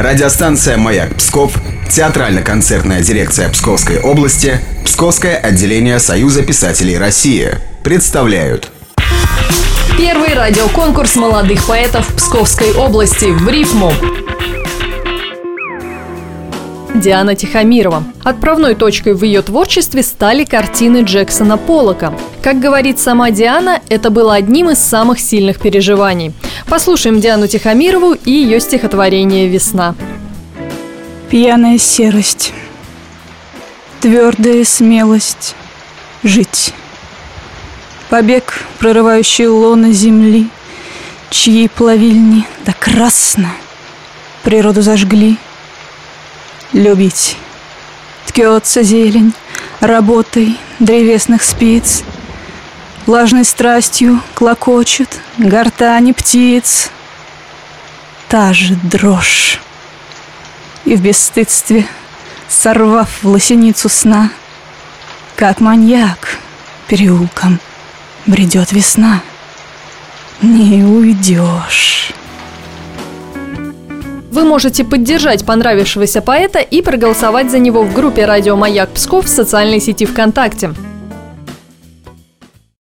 Радиостанция «Маяк Псков», театрально-концертная дирекция Псковской области, Псковское отделение Союза писателей России представляют Первый радиоконкурс молодых поэтов Псковской области в рифму. Диана Тихомирова. Отправной точкой в ее творчестве стали картины Джексона Поллока. Как говорит сама Диана, это было одним из самых сильных переживаний. Послушаем Диану Тихомирову и ее стихотворение «Весна». Пьяная серость, твердая смелость жить. Побег, прорывающий лоно земли, Чьи плавильни да красно природу зажгли. Любить. Ткется зелень работой древесных спиц, Влажной страстью клокочет гортани птиц. Та же дрожь. И в бесстыдстве, сорвав лосиницу сна, Как маньяк переулком бредет весна. Не уйдешь. Вы можете поддержать понравившегося поэта и проголосовать за него в группе «Радио Маяк Псков» в социальной сети ВКонтакте.